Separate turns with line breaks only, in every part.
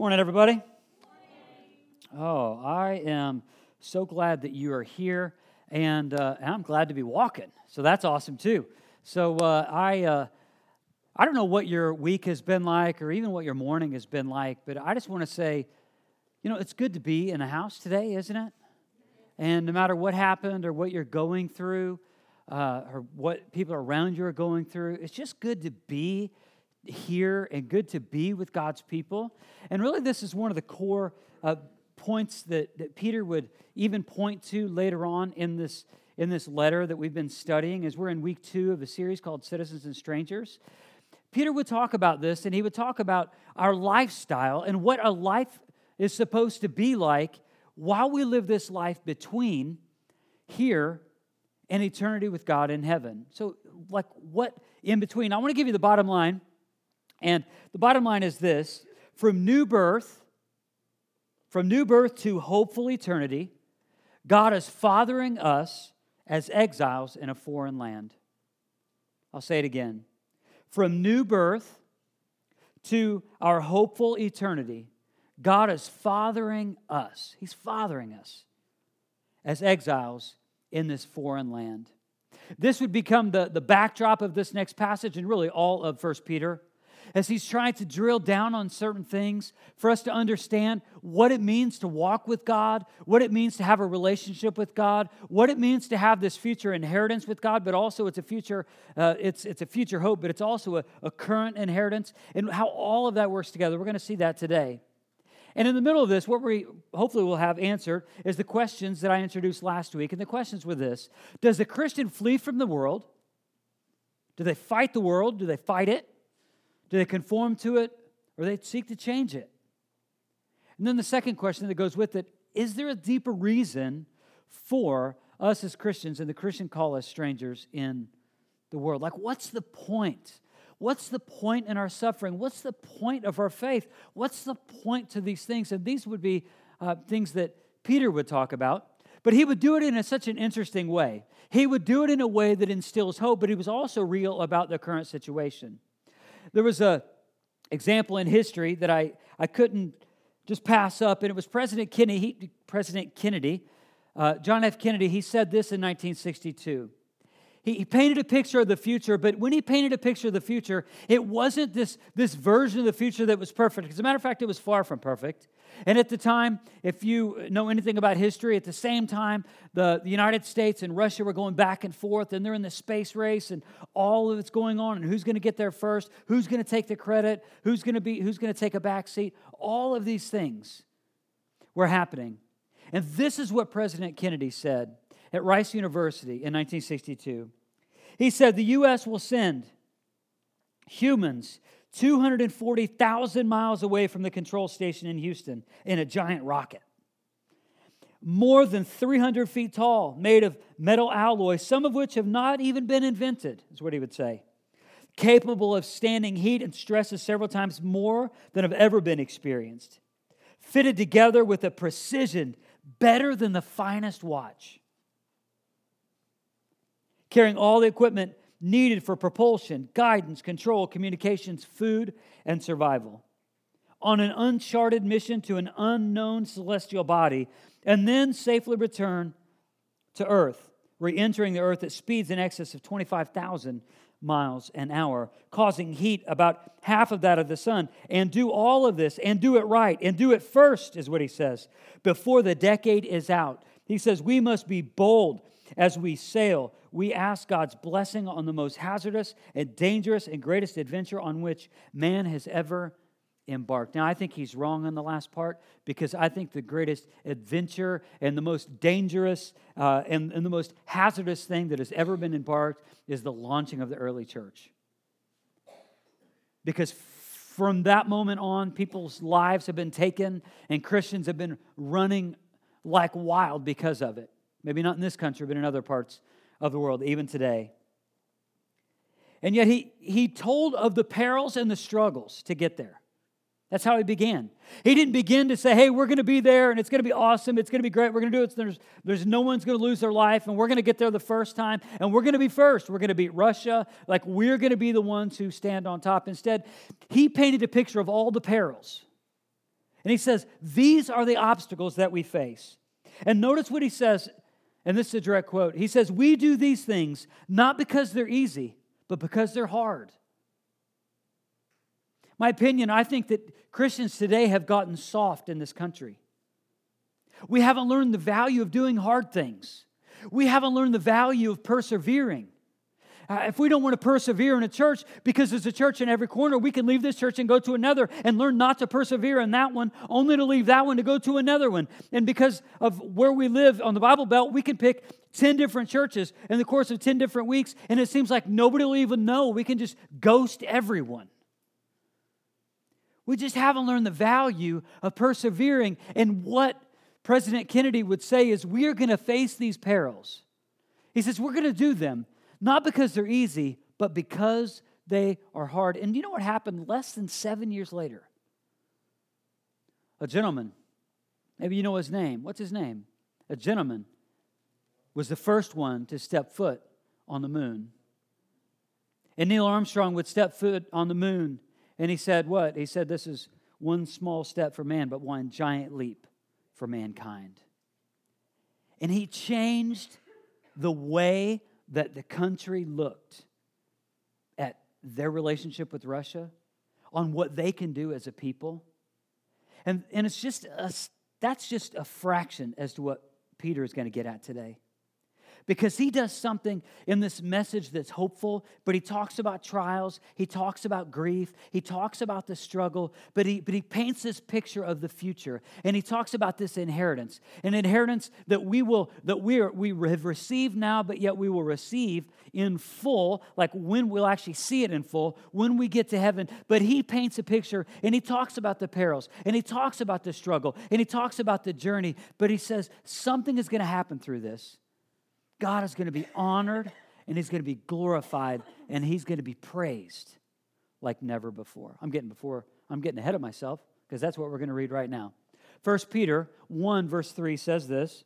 Morning, everybody. Oh, I am so glad that you are here, and, uh, I'm glad to be walking. So that's awesome too. So uh, I, uh, I don't know what your week has been like, or even what your morning has been like, but I just want to say, you know, it's good to be in a house today, isn't it? And no matter what happened or what you're going through, uh, or what people around you are going through, it's just good to be here and good to be with God's people. And really, this is one of the core uh, points that, that Peter would even point to later on in this, in this letter that we've been studying as we're in week two of a series called Citizens and Strangers. Peter would talk about this and he would talk about our lifestyle and what a life is supposed to be like while we live this life between here and eternity with God in heaven. So, like, what in between? I want to give you the bottom line and the bottom line is this from new birth, from new birth to hopeful eternity, God is fathering us as exiles in a foreign land. I'll say it again. From new birth to our hopeful eternity, God is fathering us. He's fathering us as exiles in this foreign land. This would become the, the backdrop of this next passage and really all of 1 Peter as he's trying to drill down on certain things for us to understand what it means to walk with God, what it means to have a relationship with God, what it means to have this future inheritance with God, but also it's a future, uh, it's, it's a future hope, but it's also a, a current inheritance, and how all of that works together. We're going to see that today. And in the middle of this, what we hopefully will have answered is the questions that I introduced last week. And the questions were this Does the Christian flee from the world? Do they fight the world? Do they fight it? Do they conform to it or they seek to change it? And then the second question that goes with it is there a deeper reason for us as Christians and the Christian call us strangers in the world? Like, what's the point? What's the point in our suffering? What's the point of our faith? What's the point to these things? And these would be uh, things that Peter would talk about, but he would do it in a, such an interesting way. He would do it in a way that instills hope, but he was also real about the current situation. There was a example in history that I, I couldn't just pass up, and it was President Kennedy. He, President Kennedy, uh, John F. Kennedy. He said this in 1962. He, he painted a picture of the future, but when he painted a picture of the future, it wasn't this, this version of the future that was perfect. As a matter of fact, it was far from perfect. And at the time, if you know anything about history, at the same time, the, the United States and Russia were going back and forth, and they're in the space race, and all of it's going on, and who's going to get there first, who's going to take the credit, who's going to be, who's going to take a back seat. All of these things were happening. And this is what President Kennedy said at Rice University in 1962. He said, The U.S. will send humans 240,000 miles away from the control station in Houston in a giant rocket. More than 300 feet tall, made of metal alloys, some of which have not even been invented, is what he would say. Capable of standing heat and stresses several times more than have ever been experienced. Fitted together with a precision better than the finest watch carrying all the equipment needed for propulsion, guidance, control, communications, food, and survival. On an uncharted mission to an unknown celestial body, and then safely return to Earth, re entering the Earth at speeds in excess of 25,000 miles an hour, causing heat about half of that of the sun. And do all of this and do it right and do it first, is what he says, before the decade is out. He says, We must be bold as we sail, we ask God's blessing on the most hazardous and dangerous and greatest adventure on which man has ever embarked. Now, I think he's wrong on the last part because I think the greatest adventure and the most dangerous uh, and, and the most hazardous thing that has ever been embarked is the launching of the early church. Because from that moment on, people's lives have been taken and Christians have been running like wild because of it. Maybe not in this country, but in other parts of the world, even today. And yet he, he told of the perils and the struggles to get there. That's how he began. He didn't begin to say, hey, we're going to be there and it's going to be awesome. It's going to be great. We're going to do it. There's, there's no one's going to lose their life and we're going to get there the first time and we're going to be first. We're going to beat Russia. Like we're going to be the ones who stand on top. Instead, he painted a picture of all the perils And he says, These are the obstacles that we face. And notice what he says, and this is a direct quote. He says, We do these things not because they're easy, but because they're hard. My opinion, I think that Christians today have gotten soft in this country. We haven't learned the value of doing hard things. We haven't learned the value of persevering. Uh, if we don't want to persevere in a church, because there's a church in every corner, we can leave this church and go to another and learn not to persevere in that one, only to leave that one to go to another one. And because of where we live on the Bible Belt, we can pick 10 different churches in the course of 10 different weeks, and it seems like nobody will even know. We can just ghost everyone. We just haven't learned the value of persevering. And what President Kennedy would say is, we are going to face these perils. He says, we're going to do them not because they're easy, but because they are hard. And you know what happened less than seven years later? A gentleman, maybe you know his name. What's his name? A gentleman was the first one to step foot on the moon. And Neil Armstrong would step foot on the moon, and he said, What? He said, This is one small step for man, but one giant leap for mankind. And he changed the way that the country looked at their relationship with Russia, on what they can do as a people. And, and it's just a, that's just a fraction as to what Peter is going to get at today because he does something in this message that's hopeful, but he talks about trials, he talks about grief, he talks about the struggle, but he, but he paints this picture of the future. And he talks about this inheritance, an inheritance that we will, that we, are, we have received now, but yet we will receive in full, like when we'll actually see it in full, when we get to heaven. But he paints a picture and he talks about the perils, and he talks about the struggle, and he talks about the journey, but he says something is going to happen through this. God is going to be honored and he's going to be glorified and he's going to be praised like never before. I'm getting before I'm getting ahead of myself because that's what we're going to read right now. 1 Peter 1 verse 3 says this.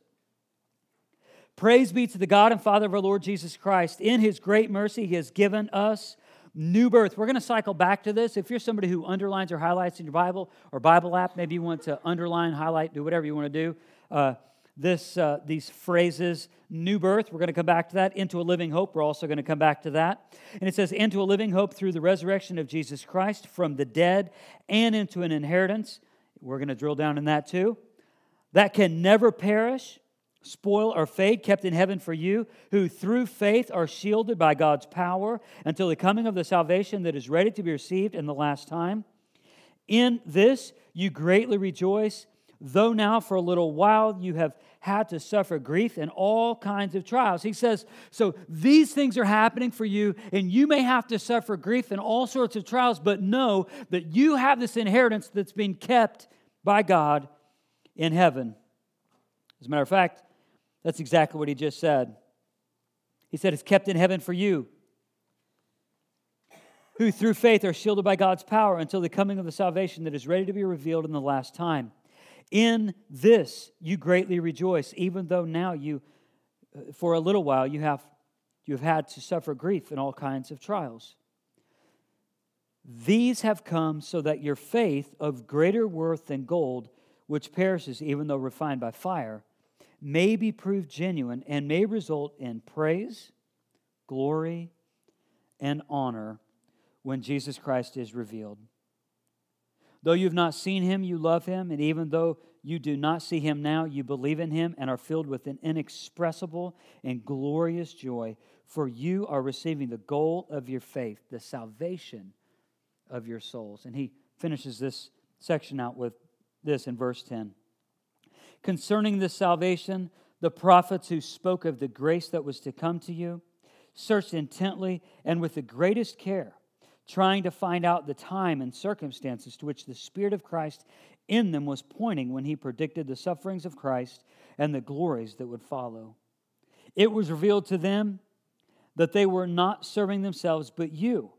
Praise be to the God and Father of our Lord Jesus Christ. In his great mercy he has given us new birth. We're going to cycle back to this. If you're somebody who underlines or highlights in your Bible or Bible app, maybe you want to underline, highlight, do whatever you want to do. Uh, this, uh, these phrases new birth, we're going to come back to that. Into a living hope, we're also going to come back to that. And it says, into a living hope through the resurrection of Jesus Christ from the dead and into an inheritance. We're going to drill down in that too. That can never perish, spoil, or fade, kept in heaven for you, who through faith are shielded by God's power until the coming of the salvation that is ready to be received in the last time. In this you greatly rejoice though now for a little while you have had to suffer grief and all kinds of trials. He says, So these things are happening for you, and you may have to suffer grief and all sorts of trials, but know that you have this inheritance that's been kept by God in heaven. As a matter of fact, that's exactly what he just said. He said, It's kept in heaven for you who through faith are shielded by God's power until the coming of the salvation that is ready to be revealed in the last time. In this you greatly rejoice, even though now you, uh, for a little while, you have, you have had to suffer grief in all kinds of trials. These have come so that your faith, of greater worth than gold, which perishes even though refined by fire, may be proved genuine and may result in praise, glory, and honor when Jesus Christ is revealed. Though you've not seen him, you love him. And even though you do not see him now, you believe in him and are filled with an inexpressible and glorious joy. For you are receiving the goal of your faith, the salvation of your souls. And he finishes this section out with this in verse 10. Concerning this salvation, the prophets who spoke of the grace that was to come to you searched intently and with the greatest care trying to find out the time and circumstances to which the Spirit of Christ in them was pointing when he predicted the sufferings of Christ and the glories that would follow. It was revealed to them that they were not serving themselves, but you,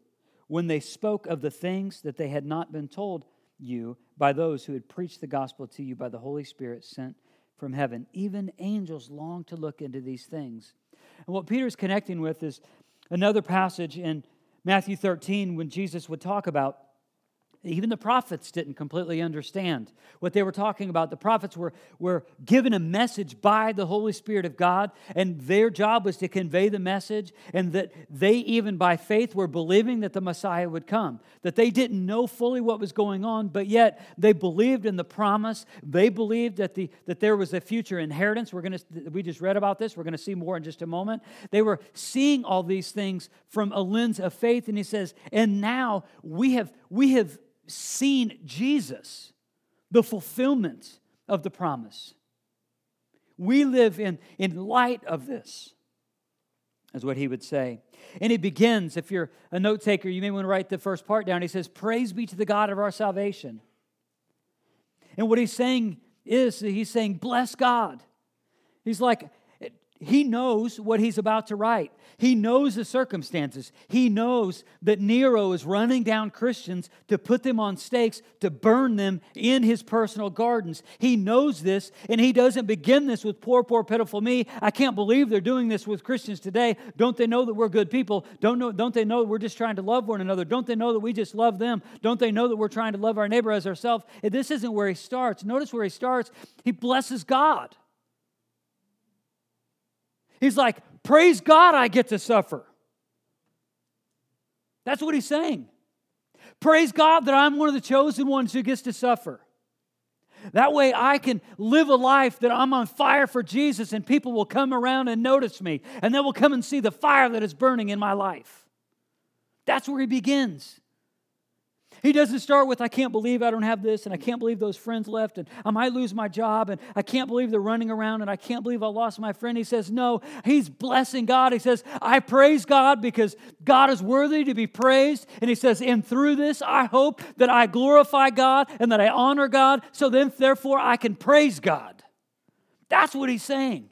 when they spoke of the things that they had not been told you by those who had preached the gospel to you by the Holy Spirit sent from heaven. Even angels long to look into these things. And what Peter is connecting with is another passage in Matthew 13, when Jesus would talk about Even the prophets didn't completely understand what they were talking about. The prophets were, were given a message by the Holy Spirit of God, and their job was to convey the message, and that they, even by faith, were believing that the Messiah would come. That they didn't know fully what was going on, but yet they believed in the promise. They believed that, the, that there was a future inheritance. We're gonna, we just read about this. We're going to see more in just a moment. They were seeing all these things from a lens of faith, and he says, and now we have, we have seen Jesus, the fulfillment of the promise. We live in, in light of this, is what he would say. And he begins, if you're a note taker, you may want to write the first part down. He says, Praise be to the God of our salvation. And what he's saying is, he's saying, Bless God. He's like, he knows what he's about to write. He knows the circumstances. He knows that Nero is running down Christians to put them on stakes, to burn them in his personal gardens. He knows this, and he doesn't begin this with poor, poor, pitiful me. I can't believe they're doing this with Christians today. Don't they know that we're good people? Don't, know, don't they know we're just trying to love one another? Don't they know that we just love them? Don't they know that we're trying to love our neighbor as ourselves? This isn't where he starts. Notice where he starts. He blesses God. He's like, Praise God, I get to suffer. That's what he's saying. Praise God that I'm one of the chosen ones who gets to suffer. That way I can live a life that I'm on fire for Jesus and people will come around and notice me and they will come and see the fire that is burning in my life. That's where he begins. He doesn't start with, I can't believe I don't have this, and I can't believe those friends left, and I might lose my job, and I can't believe they're running around, and I can't believe I lost my friend. He says, No, he's blessing God. He says, I praise God because God is worthy to be praised. And he says, And through this, I hope that I glorify God and that I honor God, so then, therefore, I can praise God. That's what he's saying.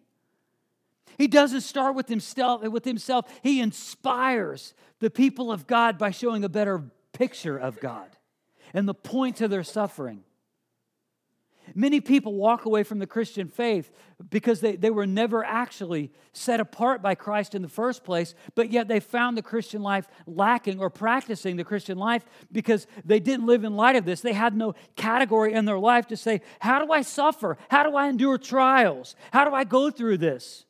He doesn't start with himself, with himself. He inspires the people of God by showing a better picture of God and the point to their suffering. Many people walk away from the Christian faith because they, they were never actually set apart by Christ in the first place, but yet they found the Christian life lacking or practicing the Christian life because they didn't live in light of this. They had no category in their life to say, How do I suffer? How do I endure trials? How do I go through this?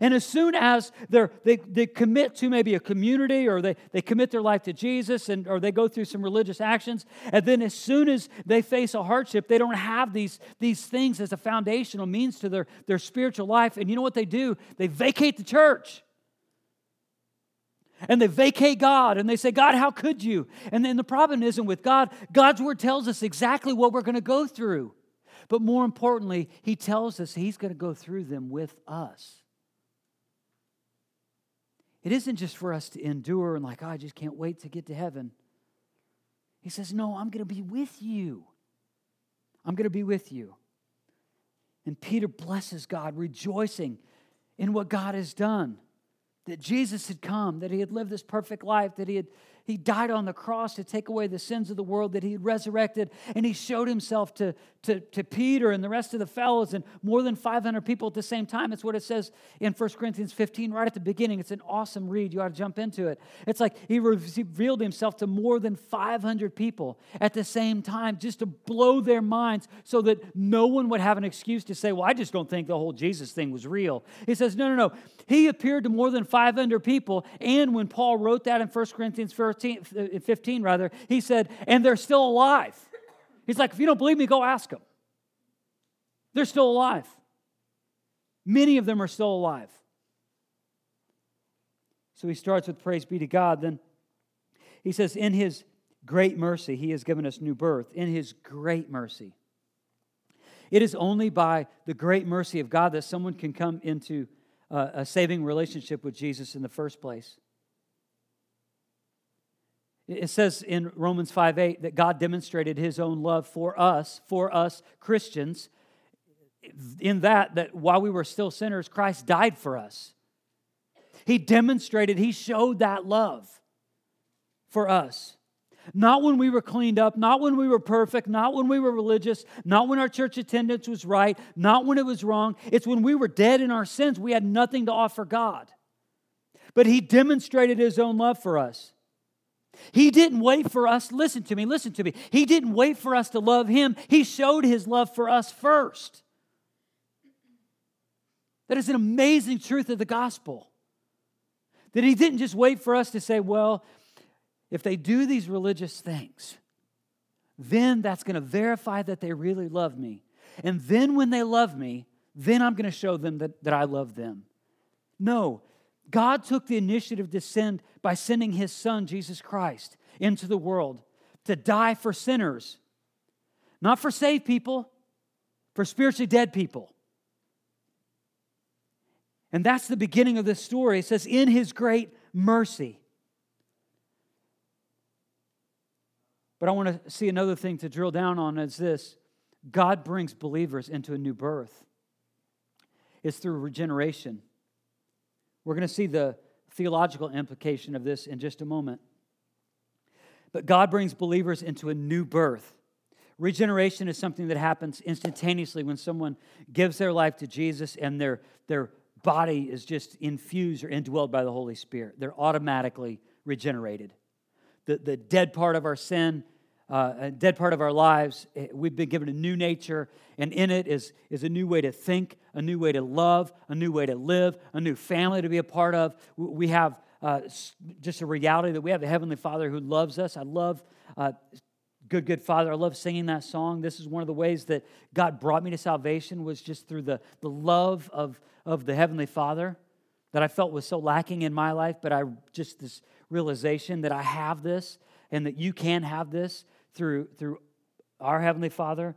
And as soon as they they, commit to maybe a community or they, they commit their life to Jesus and, or they go through some religious actions, and then as soon as they face a hardship, they don't have these, these things as a foundational means to their, their spiritual life. And you know what they do? They vacate the church. And they vacate God and they say, God, how could you? And then the problem isn't with God. God's word tells us exactly what we're going to go through. But more importantly, He tells us He's going to go through them with us. It isn't just for us to endure and, like, oh, I just can't wait to get to heaven. He says, No, I'm going to be with you. I'm going to be with you. And Peter blesses God, rejoicing in what God has done that Jesus had come, that he had lived this perfect life, that he had he died on the cross to take away the sins of the world, that he resurrected, and he showed himself to, to, to Peter and the rest of the fellows and more than 500 people at the same time. That's what it says in 1 Corinthians 15, right at the beginning. It's an awesome read. You ought to jump into it. It's like he revealed himself to more than 500 people at the same time just to blow their minds so that no one would have an excuse to say, Well, I just don't think the whole Jesus thing was real. He says, No, no, no. He appeared to more than 500 people. And when Paul wrote that in 1 Corinthians 13, 15, rather, he said, and they're still alive. He's like, if you don't believe me, go ask them. They're still alive. Many of them are still alive. So he starts with praise be to God. Then he says, In his great mercy, he has given us new birth. In his great mercy. It is only by the great mercy of God that someone can come into uh, a saving relationship with Jesus in the first place. It says in Romans 5 8 that God demonstrated his own love for us, for us Christians, in that, that while we were still sinners, Christ died for us. He demonstrated, he showed that love for us. Not when we were cleaned up, not when we were perfect, not when we were religious, not when our church attendance was right, not when it was wrong. It's when we were dead in our sins, we had nothing to offer God. But He demonstrated His own love for us. He didn't wait for us, listen to me, listen to me. He didn't wait for us to love him. He showed his love for us first. That is an amazing truth of the gospel. That he didn't just wait for us to say, well, if they do these religious things, then that's going to verify that they really love me. And then when they love me, then I'm going to show them that, that I love them. No, God took the initiative to send by sending his son, Jesus Christ, into the world to die for sinners, not for saved people, for spiritually dead people. And that's the beginning of this story. It says, In his great mercy. But I want to see another thing to drill down on is this God brings believers into a new birth. It's through regeneration. We're going to see the theological implication of this in just a moment. But God brings believers into a new birth. Regeneration is something that happens instantaneously when someone gives their life to Jesus and their, their body is just infused or indwelled by the Holy Spirit. They're automatically regenerated. The, the dead part of our sin, uh, a dead part of our lives, eh, we've been given a new nature, and in it is, is a new way to think, a new way to love, a new way to live, a new family to be a part of. We have uh, just a reality that we have a Heavenly Father who loves us. I love uh, good good father i love singing that song this is one of the ways that god brought me to salvation was just through the, the love of, of the heavenly father that i felt was so lacking in my life but i just this realization that i have this and that you can have this through through our heavenly father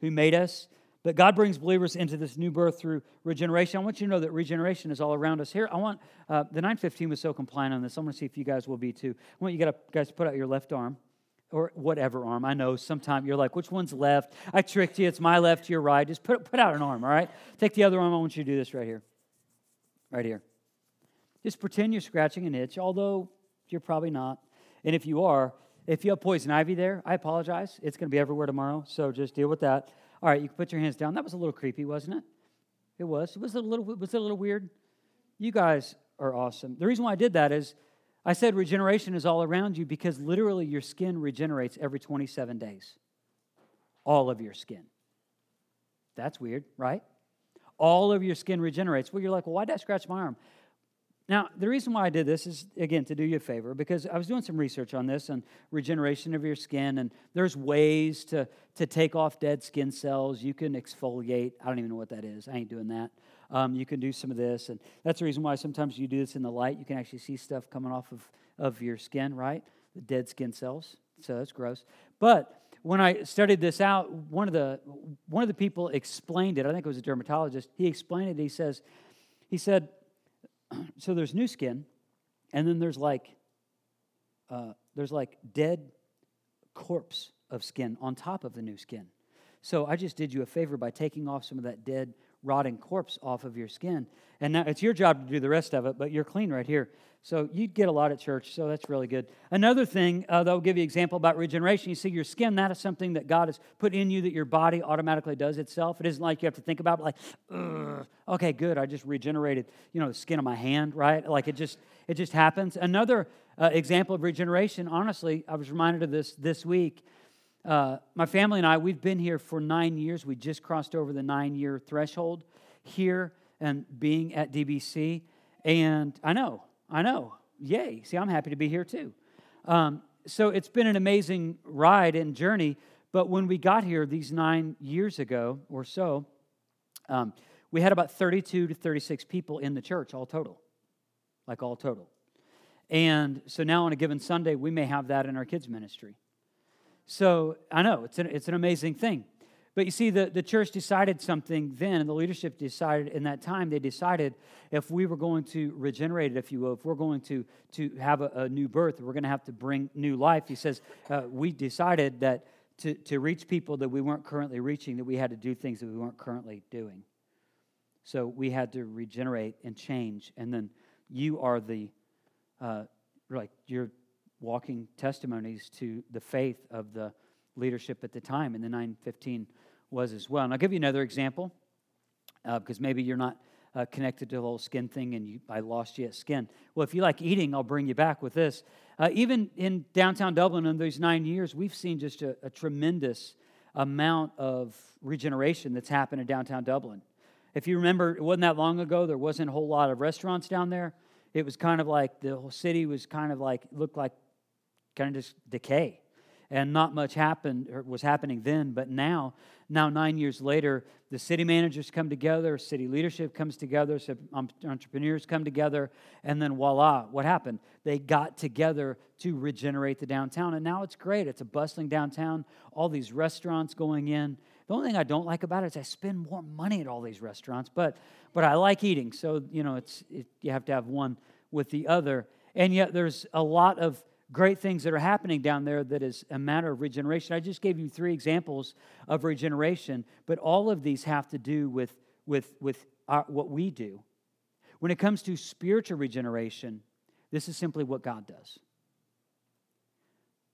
who made us but god brings believers into this new birth through regeneration i want you to know that regeneration is all around us here i want uh, the 915 was so compliant on this i want to see if you guys will be too i want you guys to put out your left arm or whatever arm. I know sometimes you're like, which one's left? I tricked you. It's my left, your right. Just put, put out an arm, all right? Take the other arm. I want you to do this right here. Right here. Just pretend you're scratching an itch, although you're probably not. And if you are, if you have poison ivy there, I apologize. It's going to be everywhere tomorrow, so just deal with that. All right, you can put your hands down. That was a little creepy, wasn't it? It was. It was a little. Was it a little weird? You guys are awesome. The reason why I did that is I said regeneration is all around you because literally your skin regenerates every 27 days. All of your skin. That's weird, right? All of your skin regenerates. Well, you're like, well, why did I scratch my arm? Now, the reason why I did this is, again, to do you a favor, because I was doing some research on this and regeneration of your skin, and there's ways to, to take off dead skin cells. You can exfoliate. I don't even know what that is. I ain't doing that um, you can do some of this. And that's the reason why sometimes you do this in the light. You can actually see stuff coming off of, of your skin, right? The dead skin cells. So that's gross. But when I studied this out, one of the one of the people explained it. I think it was a dermatologist. He explained it. He says, he said, so there's new skin, and then there's like uh, there's like dead corpse of skin on top of the new skin. So I just did you a favor by taking off some of that dead rotting corpse off of your skin. And now it's your job to do the rest of it, but you're clean right here. So you'd get a lot at church, so that's really good. Another thing uh, that will give you an example about regeneration, you see your skin, that is something that God has put in you that your body automatically does itself. It isn't like you have to think about like, okay, good, I just regenerated, you know, the skin of my hand, right? Like it just, it just happens. Another uh, example of regeneration, honestly, I was reminded of this this week. Uh, my family and I, we've been here for nine years. We just crossed over the nine year threshold here and being at DBC. And I know, I know, yay. See, I'm happy to be here too. Um, so it's been an amazing ride and journey. But when we got here these nine years ago or so, um, we had about 32 to 36 people in the church, all total. Like all total. And so now on a given Sunday, we may have that in our kids' ministry. So I know it's an, it's an amazing thing. But you see, the, the church decided something then, and the leadership decided in that time, they decided if we were going to regenerate it, if you will, if we're going to, to have a, a new birth, we're going to have to bring new life. He says, uh, we decided that to, to reach people that we weren't currently reaching, that we had to do things that we weren't currently doing. So we had to regenerate and change. And then you are the, uh, like, you're walking testimonies to the faith of the leadership at the time, and the 915 was as well. And I'll give you another example uh, because maybe you're not uh, connected to the whole skin thing, and you, I lost you at skin. Well, if you like eating, I'll bring you back with this. Uh, even in downtown Dublin, in these nine years, we've seen just a, a tremendous amount of regeneration that's happened in downtown Dublin. If you remember, it wasn't that long ago, there wasn't a whole lot of restaurants down there. It was kind of like the whole city was kind of like, looked like kind of just decay. And not much happened or was happening then but now now nine years later the city managers come together city leadership comes together um, entrepreneurs come together and then voila what happened? They got together to regenerate the downtown and now it's great. It's a bustling downtown all these restaurants going in. The only thing i don't like about it is i spend more money at all these restaurants but but i like eating. So you know it's it, you have to have one with the other. And yet there's a lot of great things that are happening down there that is a matter of regeneration. I just gave you three examples of regeneration, but all of these have to do with, with, with our, what we do. When it comes to spiritual regeneration, this is simply what God does.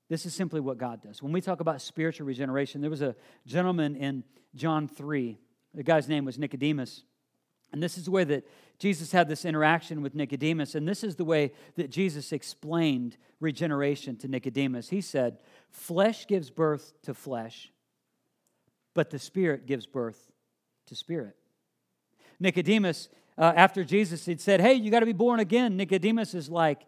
This is simply what God does. When we talk about spiritual regeneration, there was a gentleman in John 3. The guy's name was Nicodemus. And this is the way that Jesus had this interaction with Nicodemus. And this is the way that Jesus explained regeneration to Nicodemus. He said, Flesh gives birth to flesh, but the Spirit gives birth to spirit. Nicodemus, uh, after Jesus had said, Hey, you got to be born again, Nicodemus is like,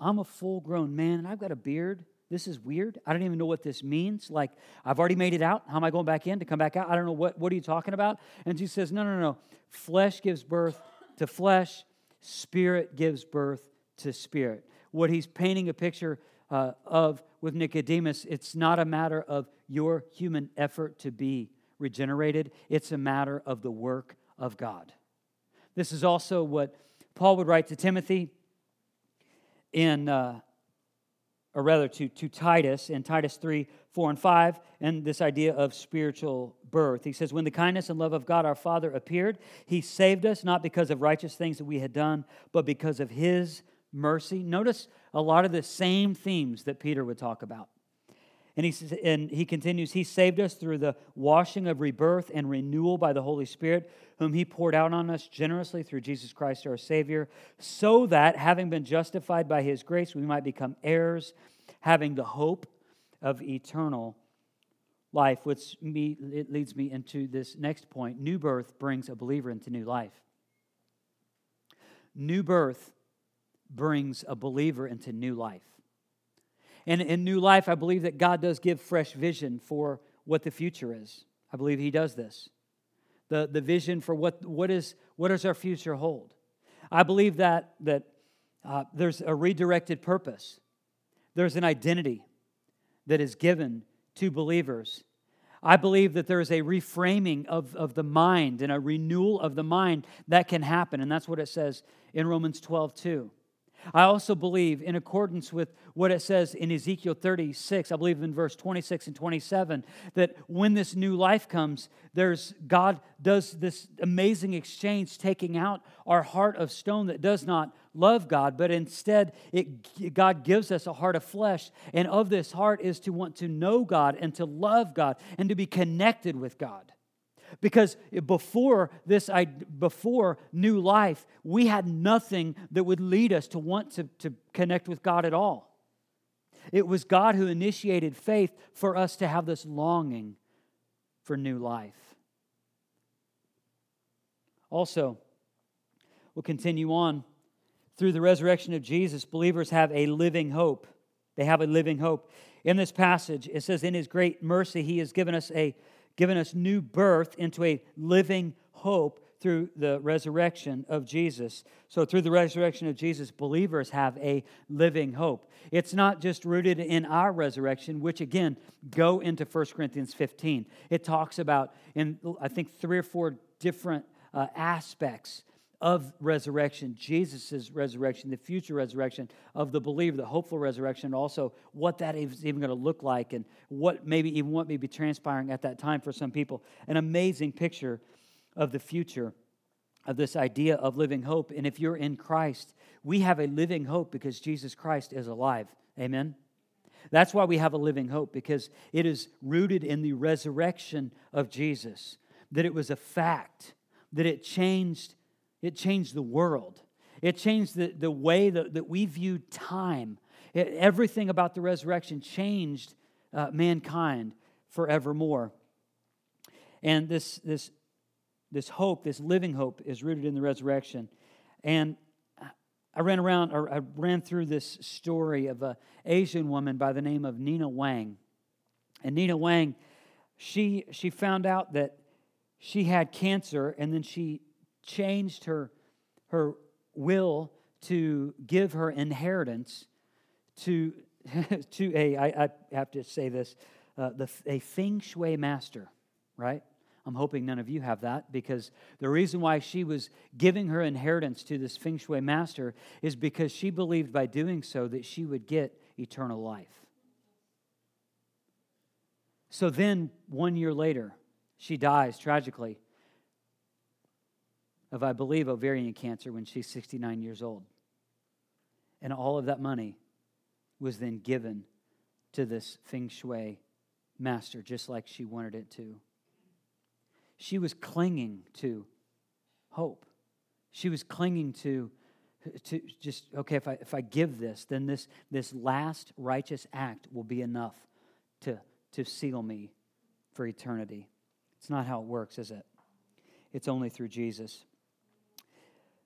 I'm a full grown man and I've got a beard this is weird. I don't even know what this means. Like, I've already made it out. How am I going back in to come back out? I don't know. What, what are you talking about? And Jesus says, No, no, no. Flesh gives birth to flesh, spirit gives birth to spirit. What he's painting a picture uh, of with Nicodemus, it's not a matter of your human effort to be regenerated, it's a matter of the work of God. This is also what Paul would write to Timothy in. Uh, or rather to, to Titus in Titus 3 4 and 5, and this idea of spiritual birth. He says, When the kindness and love of God our Father appeared, he saved us not because of righteous things that we had done, but because of his mercy. Notice a lot of the same themes that Peter would talk about. And he, and he continues, He saved us through the washing of rebirth and renewal by the Holy Spirit, whom He poured out on us generously through Jesus Christ our Savior, so that, having been justified by His grace, we might become heirs, having the hope of eternal life. Which me, it leads me into this next point. New birth brings a believer into new life. New birth brings a believer into new life. And in new life, I believe that God does give fresh vision for what the future is. I believe He does this. The, the vision for what, what, is, what does our future hold? I believe that, that uh, there's a redirected purpose, there's an identity that is given to believers. I believe that there is a reframing of, of the mind and a renewal of the mind that can happen. And that's what it says in Romans 12, 2. I also believe, in accordance with what it says in Ezekiel 36, I believe in verse 26 and 27, that when this new life comes, there's God does this amazing exchange, taking out our heart of stone that does not love God, but instead it, God gives us a heart of flesh. And of this heart is to want to know God and to love God and to be connected with God. Because before this, before new life, we had nothing that would lead us to want to, to connect with God at all. It was God who initiated faith for us to have this longing for new life. Also, we'll continue on. Through the resurrection of Jesus, believers have a living hope. They have a living hope. In this passage, it says, In his great mercy, he has given us a given us new birth into a living hope through the resurrection of Jesus. So, through the resurrection of Jesus, believers have a living hope. It's not just rooted in our resurrection, which again, go into 1 Corinthians 15. It talks about, in I think, three or four different uh, aspects of resurrection, Jesus' resurrection, the future resurrection of the believer, the hopeful resurrection, also what that is even going to look like and what maybe even what may be transpiring at that time for some people. An amazing picture of the future of this idea of living hope. And if you're in Christ, we have a living hope because Jesus Christ is alive. Amen. That's why we have a living hope because it is rooted in the resurrection of Jesus, that it was a fact, that it changed it changed the world. It changed the, the way that, that we view time. It, everything about the resurrection changed uh, mankind forevermore. And this, this, this hope, this living hope, is rooted in the resurrection. And I ran around, or I ran through this story of an Asian woman by the name of Nina Wang. And Nina Wang, she, she found out that she had cancer, and then she changed her, her will to give her inheritance to, to a, I, I have to say this, uh, the, a feng shui master, right? I'm hoping none of you have that because the reason why she was giving her inheritance to this feng shui master is because she believed by doing so that she would get eternal life. So then, one year later, she dies tragically of, I believe, ovarian cancer when she's 69 years old. And all of that money was then given to this feng shui master, just like she wanted it to. She was clinging to hope. She was clinging to, to just, okay, if I, if I give this, then this, this last righteous act will be enough to, to seal me for eternity. It's not how it works, is it? It's only through Jesus.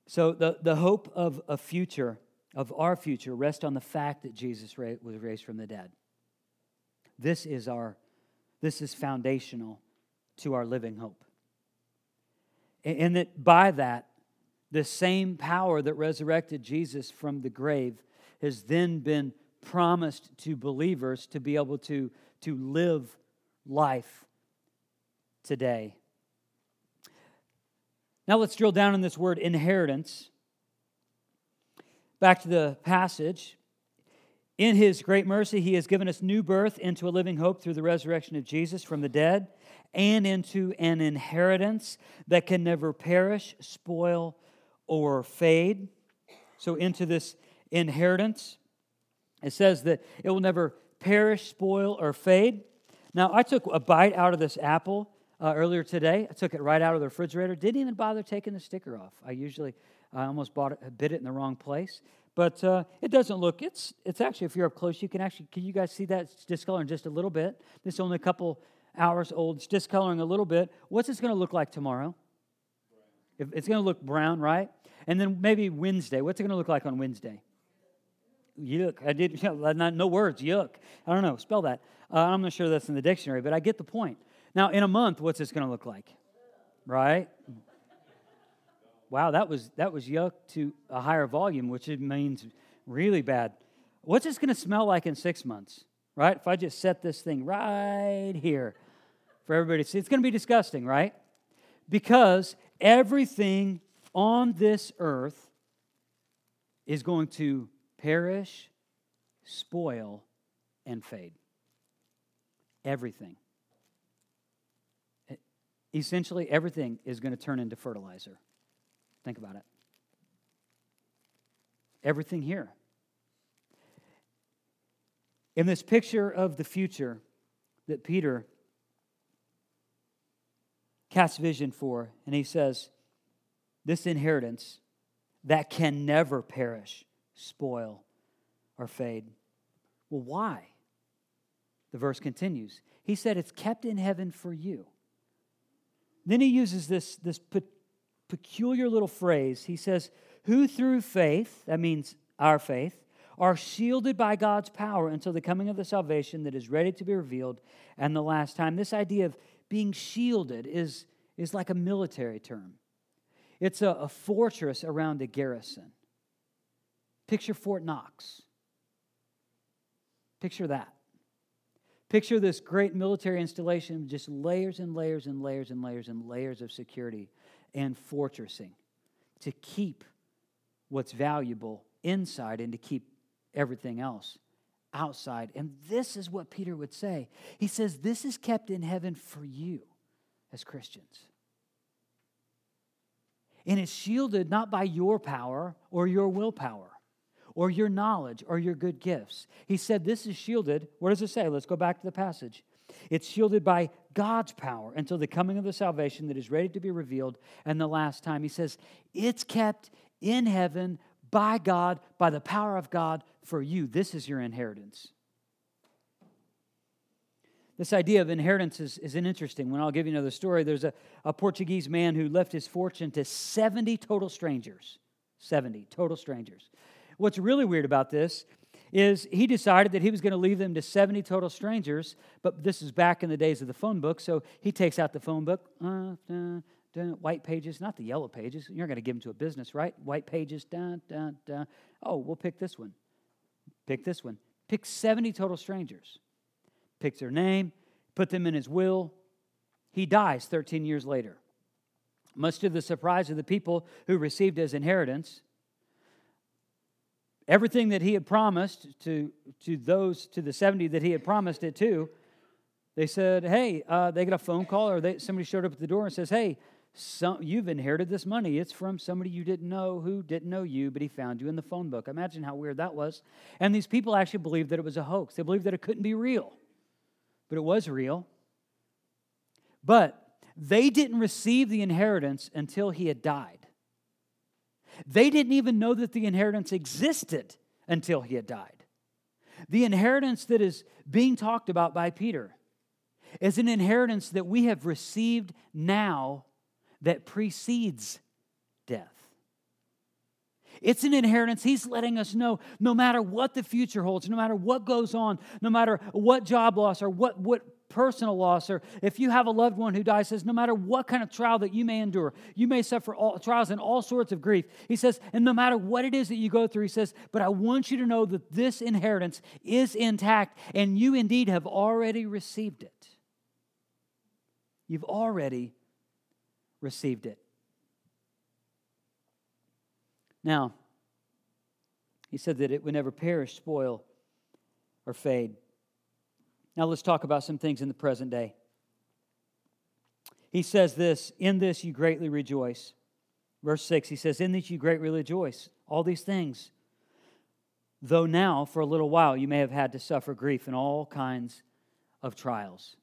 So the, the hope of a future, of our future, rests on the fact that Jesus was raised from the dead. This is our, this is foundational to our living hope. And that by that, the same power that resurrected Jesus from the grave has then been promised to believers to be able to, to live life today. Now let's drill down in this word inheritance. Back to the passage. In his great mercy, he has given us new birth into a living hope through the resurrection of Jesus from the dead and into an inheritance that can never perish, spoil, or fade. So, into this inheritance, it says that it will never perish, spoil, or fade. Now, I took a bite out of this apple uh, earlier today. I took it right out of the refrigerator. Didn't even bother taking the sticker off. I usually, I almost bought it, bit it in the wrong place. But uh, it doesn't look. It's it's actually if you're up close, you can actually. Can you guys see that it's discoloring just a little bit? This is only a couple hours old. It's discoloring a little bit. What's this going to look like tomorrow? It's going to look brown, right? And then maybe Wednesday. What's it going to look like on Wednesday? Yuck. I did, no words, yuck. I don't know, spell that. Uh, I'm not sure that's in the dictionary, but I get the point. Now, in a month, what's this going to look like? Right? Wow, that was, that was yuck to a higher volume, which it means really bad. What's this going to smell like in six months? Right? If I just set this thing right here for everybody to see. It's going to be disgusting, right? Because everything on this earth is going to perish, spoil, and fade. Everything. Essentially, everything is going to turn into fertilizer. Think about it. Everything here. In this picture of the future that Peter casts vision for. And he says, This inheritance that can never perish, spoil, or fade. Well, why? The verse continues. He said, It's kept in heaven for you. Then he uses this, this pe- peculiar little phrase. He says, Who through faith, that means our faith, are shielded by God's power until the coming of the salvation that is ready to be revealed and the last time. This idea of being shielded is, is like a military term, it's a, a fortress around a garrison. Picture Fort Knox. Picture that. Picture this great military installation, just layers and layers and layers and layers and layers of security and fortressing to keep what's valuable inside and to keep everything else outside. And this is what Peter would say. He says, This is kept in heaven for you as Christians. And it's shielded not by your power or your willpower or your knowledge or your good gifts. He said, This is shielded. What does it say? Let's go back to the passage. It's shielded by God's power until the coming of the salvation that is ready to be revealed and the last time. He says, It's kept in heaven by God, by the power of God for you. This is your inheritance. This idea of inheritance is, is an interesting one. I'll give you another story. There's a, a Portuguese man who left his fortune to 70 total strangers. 70 total strangers. What's really weird about this is he decided that he was going to leave them to 70 total strangers, but this is back in the days of the phone book, so he takes out the phone book, uh, white pages, not the yellow pages. You're going to give them to a business, right? White pages. Oh, we'll pick this one. Pick this one. Pick 70 total strangers. Pick their name, put them in his will. He dies 13 years later. Much to the surprise of the people who received his inheritance, everything that he had promised to, to those, to the 70 that he had promised it to, they said, hey, uh, they got a phone call or they, somebody showed up at the door and says, hey, some, you've inherited this money. It's from somebody you didn't know who didn't know you, but he found you in the phone book. Imagine how weird that was. And these people actually believed that it was a hoax. They believed that it couldn't be real, but it was real. But they didn't receive the inheritance until he had died. They didn't even know that the inheritance existed until he had died. The inheritance that is being talked about by Peter is an inheritance that we have received now that precedes death. It's an inheritance. He's letting us know no matter what the future holds, no matter what goes on, no matter what job loss or what, what personal loss, or if you have a loved one who dies, says, no matter what kind of trial that you may endure, you may suffer all, trials and all sorts of grief. He says, and no matter what it is that you go through, he says, but I want you to know that this inheritance is intact, and you indeed have already received it. You've already received it. Now, he said that it would never perish, spoil, or fade. Now, let's talk about some things in the present day. He says this In this you greatly rejoice. Verse 6, he says, In this you greatly rejoice. All these things. Though now, for a little while, you may have had to suffer grief in all kinds of trials.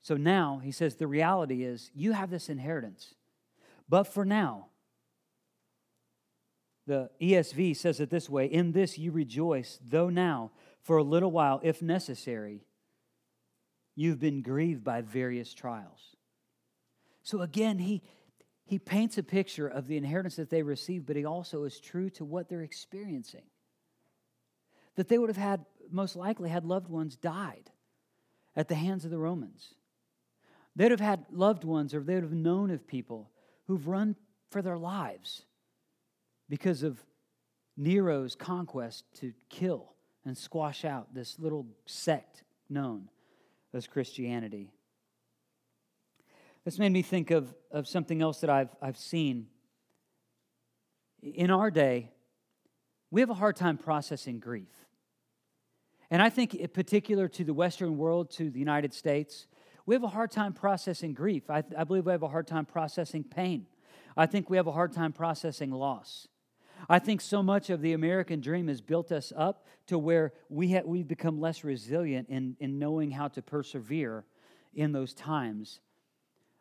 So now, he says, the reality is you have this inheritance. But for now, the ESV says it this way In this you rejoice, though now, for a little while, if necessary, you've been grieved by various trials. So again, he, he paints a picture of the inheritance that they received, but he also is true to what they're experiencing. That they would have had, most likely, had loved ones died at the hands of the Romans. They'd have had loved ones or they would have known of people who've run for their lives because of Nero's conquest to kill and squash out this little sect known as Christianity. This made me think of, of something else that I've, I've seen. In our day, we have a hard time processing grief. And I think, in particular to the Western world, to the United States, we have a hard time processing grief. I, I believe we have a hard time processing pain. I think we have a hard time processing loss. I think so much of the American dream has built us up to where we we've become less resilient in, in knowing how to persevere in those times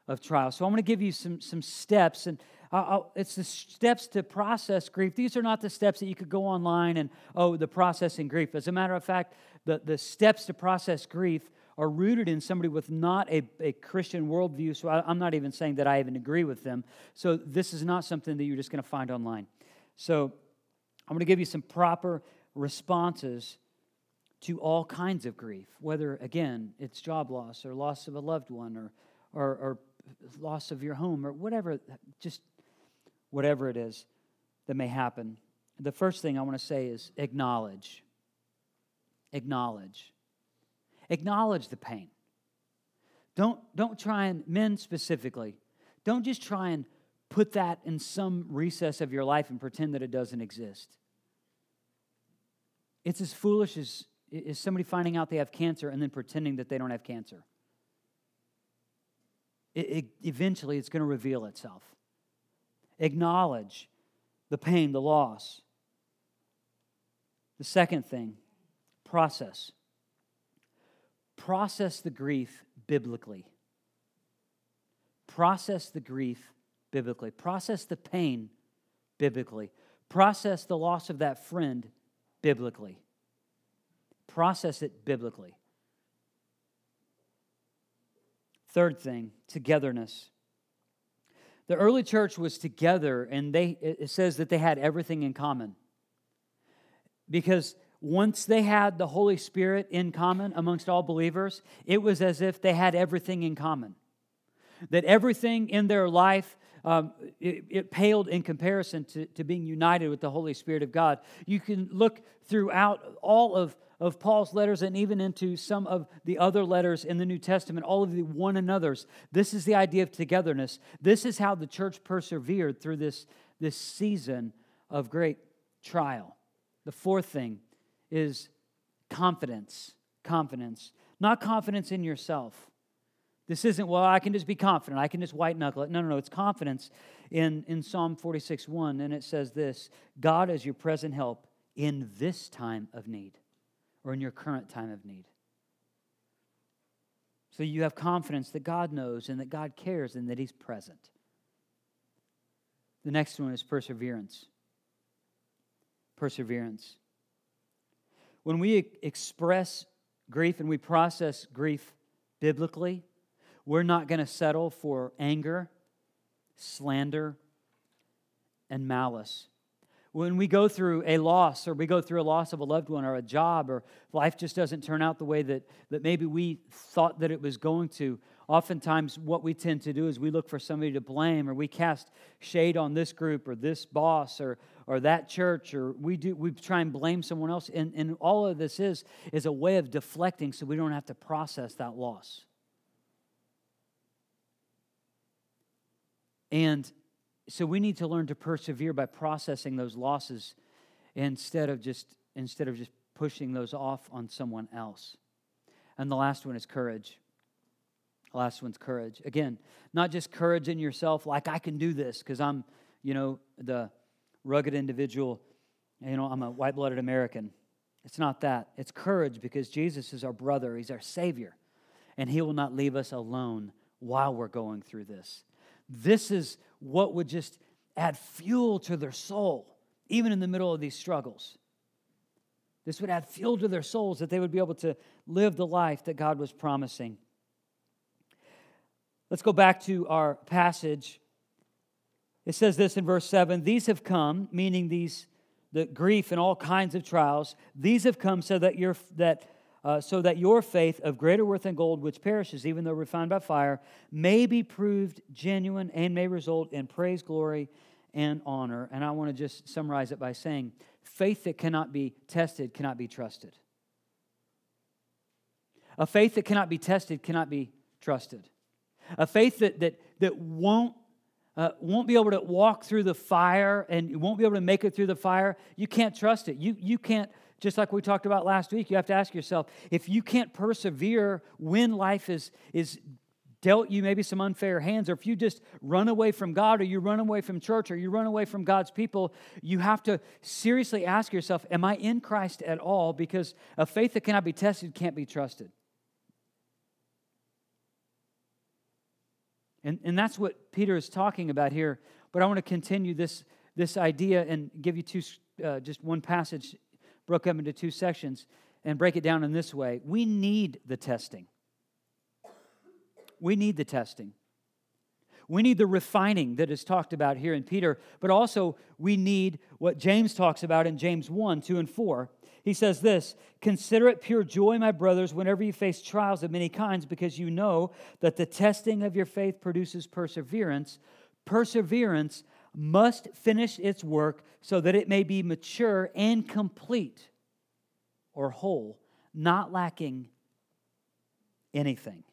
of trial. So I'm going to give you some, some steps, and I'll, it's the steps to process grief. These are not the steps that you could go online and, oh, the processing grief. As a matter of fact, the, the steps to process grief are rooted in somebody with not a, a Christian worldview. So I, I'm not even saying that I even agree with them. So this is not something that you're just going to find online. So I'm going to give you some proper responses to all kinds of grief, whether, again, it's job loss or loss of a loved one or, or, or loss of your home or whatever, just whatever it is that may happen. The first thing I want to say is acknowledge. Acknowledge. Acknowledge the pain. Don't, don't try and, men specifically, don't just try and put that in some recess of your life and pretend that it doesn't exist. It's as foolish as, as somebody finding out they have cancer and then pretending that they don't have cancer. It, it, eventually, it's going to reveal itself. Acknowledge the pain, the loss. The second thing, process process the grief biblically. Process the grief biblically. Process the pain biblically. Process the loss of that friend biblically. Process it biblically. Third thing, togetherness. The early church was together, and they, it says that they had everything in common. Because once they had the Holy Spirit in common amongst all believers, it was as if they had everything in common. That everything in their life, um, it, it, paled in comparison to, to being united with the Holy Spirit of God. You can look throughout all of, of Paul's letters and even into some of the other letters in the New Testament, all of the one another's. This is the idea of togetherness. This is how the church persevered through this, this season of great trial. The fourth thing is confidence. Confidence. Not confidence in yourself. This isn't, well, I can just be confident. I can just white knuckle it. No, no, no. It's confidence in, in Psalm 46 1. And it says this God is your present help in this time of need or in your current time of need. So you have confidence that God knows and that God cares and that He's present. The next one is perseverance. Perseverance. When we express grief and we process grief biblically, we're not going to settle for anger, slander, and malice. When we go through a loss, or we go through a loss of a loved one, or a job, or life just doesn't turn out the way that, that maybe we thought that it was going to, oftentimes what we tend to do is we look for somebody to blame, or we cast shade on this group, or this boss, or, or that church or we do we try and blame someone else and, and all of this is is a way of deflecting so we don't have to process that loss and so we need to learn to persevere by processing those losses instead of just instead of just pushing those off on someone else and the last one is courage the last one's courage again not just courage in yourself like i can do this because i'm you know the rugged individual, you know, I'm a white blooded American. It's not that. It's courage because Jesus is our brother, He's our Savior, and He will not leave us alone while we're going through this. This is what would just add fuel to their soul, even in the middle of these struggles. This would add fuel to their souls that they would be able to live the life that God was promising. Let's go back to our passage it says this in verse 7 These have come, meaning these, the grief and all kinds of trials, these have come so that your, that, uh, so that your faith of greater worth than gold, which perishes, even though refined by fire, may be proved genuine and may result in praise, glory, and honor. And I want to just summarize it by saying faith that cannot be tested cannot be trusted. A faith that cannot be tested cannot be trusted. A faith that, that, that won't uh, won't be able to walk through the fire and won't be able to make it through the fire, you can't trust it. You, you can't, just like we talked about last week, you have to ask yourself if you can't persevere when life is, is dealt you maybe some unfair hands, or if you just run away from God, or you run away from church, or you run away from God's people, you have to seriously ask yourself, Am I in Christ at all? Because a faith that cannot be tested can't be trusted. And, and that's what Peter is talking about here. But I want to continue this, this idea and give you two, uh, just one passage broke up into two sections and break it down in this way. We need the testing. We need the testing. We need the refining that is talked about here in Peter, but also we need what James talks about in James 1, 2, and 4 he says this Consider it pure joy, my brothers, whenever you face trials of many kinds, because you know that the testing of your faith produces perseverance. Perseverance must finish its work so that it may be mature and complete or whole, not lacking anything.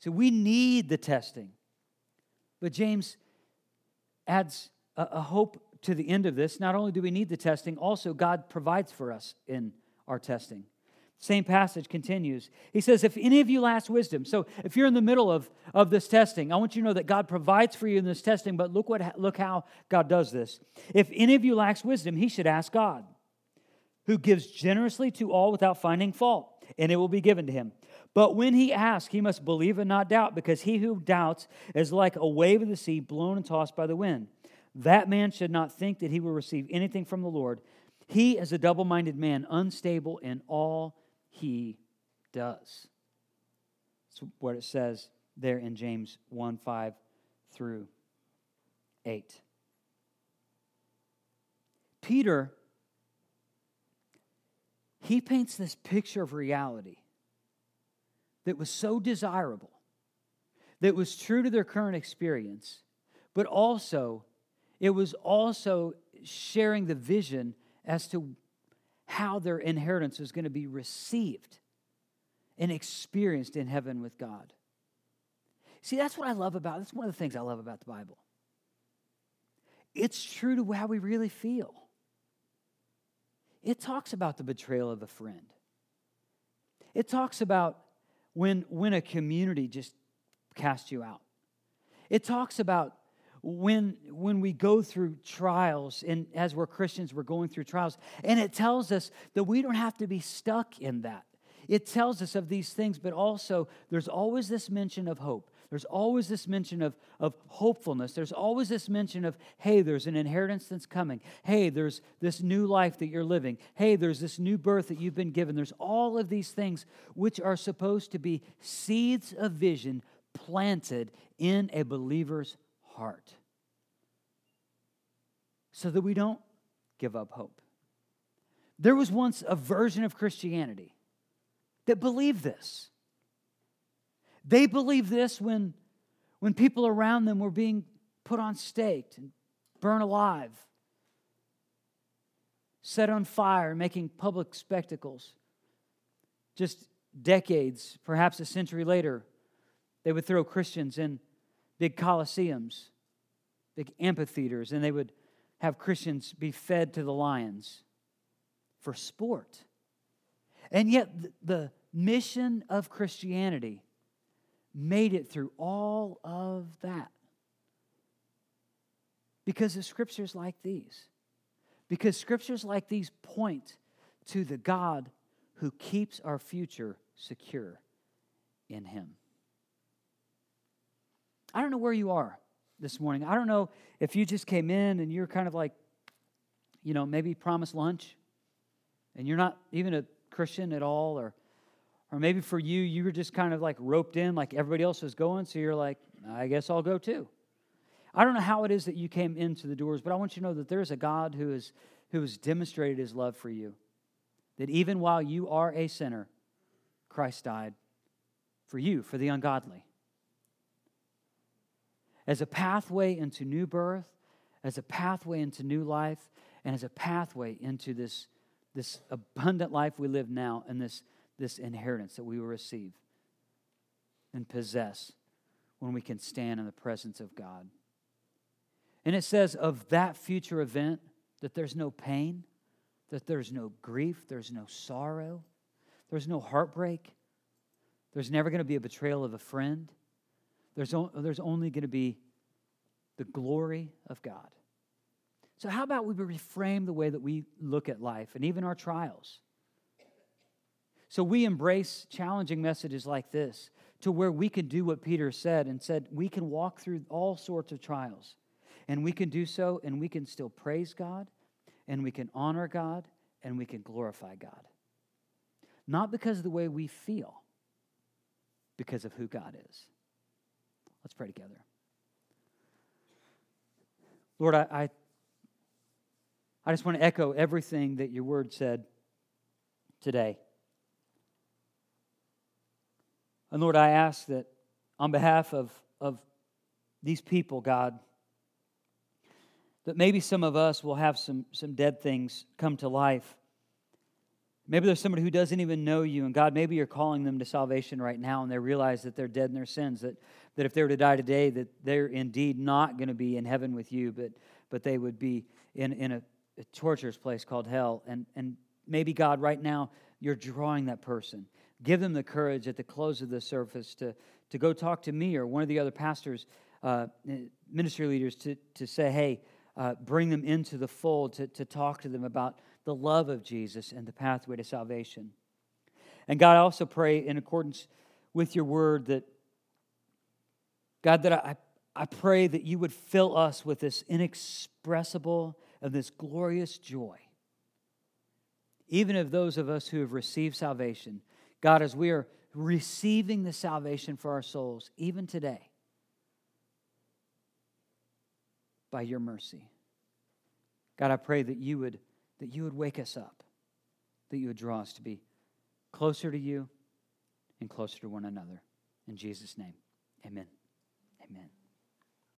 So we need the testing. But James adds a, a hope to the end of this, not only do we need the testing, also God provides for us in our testing. Same passage continues. He says, If any of you lacks wisdom, so if you're in the middle of, of this testing, I want you to know that God provides for you in this testing, but look, what, look how God does this. If any of you lacks wisdom, he should ask God, who gives generously to all without finding fault, and it will be given to him. But when he asks, he must believe and not doubt, because he who doubts is like a wave of the sea blown and tossed by the wind. That man should not think that he will receive anything from the Lord. He is a double minded man, unstable in all he does. That's what it says there in James 1 5 through 8. Peter, he paints this picture of reality that was so desirable, that was true to their current experience, but also, it was also sharing the vision as to how their inheritance is going to be received and experienced in heaven with God. See, that's what I love about that's one of the things I love about the Bible. It's true to how we really feel. It talks about the betrayal of a friend. It talks about when, when a community just casts you out. It talks about when, when we go through trials, and as we're Christians, we're going through trials, and it tells us that we don't have to be stuck in that. It tells us of these things, but also there's always this mention of hope. There's always this mention of, of hopefulness. There's always this mention of, hey, there's an inheritance that's coming. Hey, there's this new life that you're living. Hey, there's this new birth that you've been given. There's all of these things which are supposed to be seeds of vision planted in a believer's heart so that we don't give up hope. There was once a version of Christianity that believed this. They believed this when, when people around them were being put on stake and burned alive, set on fire, making public spectacles. Just decades, perhaps a century later, they would throw Christians in big coliseums, big amphitheaters, and they would have Christians be fed to the lions for sport. And yet, the mission of Christianity made it through all of that. Because of scriptures like these. Because scriptures like these point to the God who keeps our future secure in Him. I don't know where you are this morning. I don't know if you just came in and you're kind of like, you know, maybe promised lunch and you're not even a Christian at all, or or maybe for you, you were just kind of like roped in like everybody else was going, so you're like, I guess I'll go too. I don't know how it is that you came into the doors, but I want you to know that there's a God who, is, who has demonstrated his love for you. That even while you are a sinner, Christ died for you, for the ungodly. As a pathway into new birth, as a pathway into new life, and as a pathway into this, this abundant life we live now and this this inheritance that we will receive and possess when we can stand in the presence of God. And it says of that future event that there's no pain, that there's no grief, there's no sorrow, there's no heartbreak, there's never going to be a betrayal of a friend, there's, o- there's only going to be the glory of God. So, how about we reframe the way that we look at life and even our trials? So we embrace challenging messages like this to where we can do what Peter said and said we can walk through all sorts of trials. And we can do so and we can still praise God and we can honor God and we can glorify God. Not because of the way we feel, because of who God is. Let's pray together. Lord, I, I, I just want to echo everything that your word said today. And Lord, I ask that on behalf of, of these people, God, that maybe some of us will have some, some dead things come to life. Maybe there's somebody who doesn't even know you, and God, maybe you're calling them to salvation right now, and they realize that they're dead in their sins, that, that if they were to die today, that they're indeed not going to be in heaven with you, but, but they would be in, in a, a torturous place called hell. And, and maybe, God, right now, you're drawing that person. Give them the courage at the close of the service to, to go talk to me or one of the other pastors, uh, ministry leaders, to, to say, hey, uh, bring them into the fold, to, to talk to them about the love of Jesus and the pathway to salvation. And God, I also pray in accordance with your word that, God, that I, I pray that you would fill us with this inexpressible and this glorious joy. Even of those of us who have received salvation, God, as we are receiving the salvation for our souls, even today, by your mercy. God, I pray that you would that you would wake us up, that you would draw us to be closer to you and closer to one another. In Jesus' name, amen. Amen.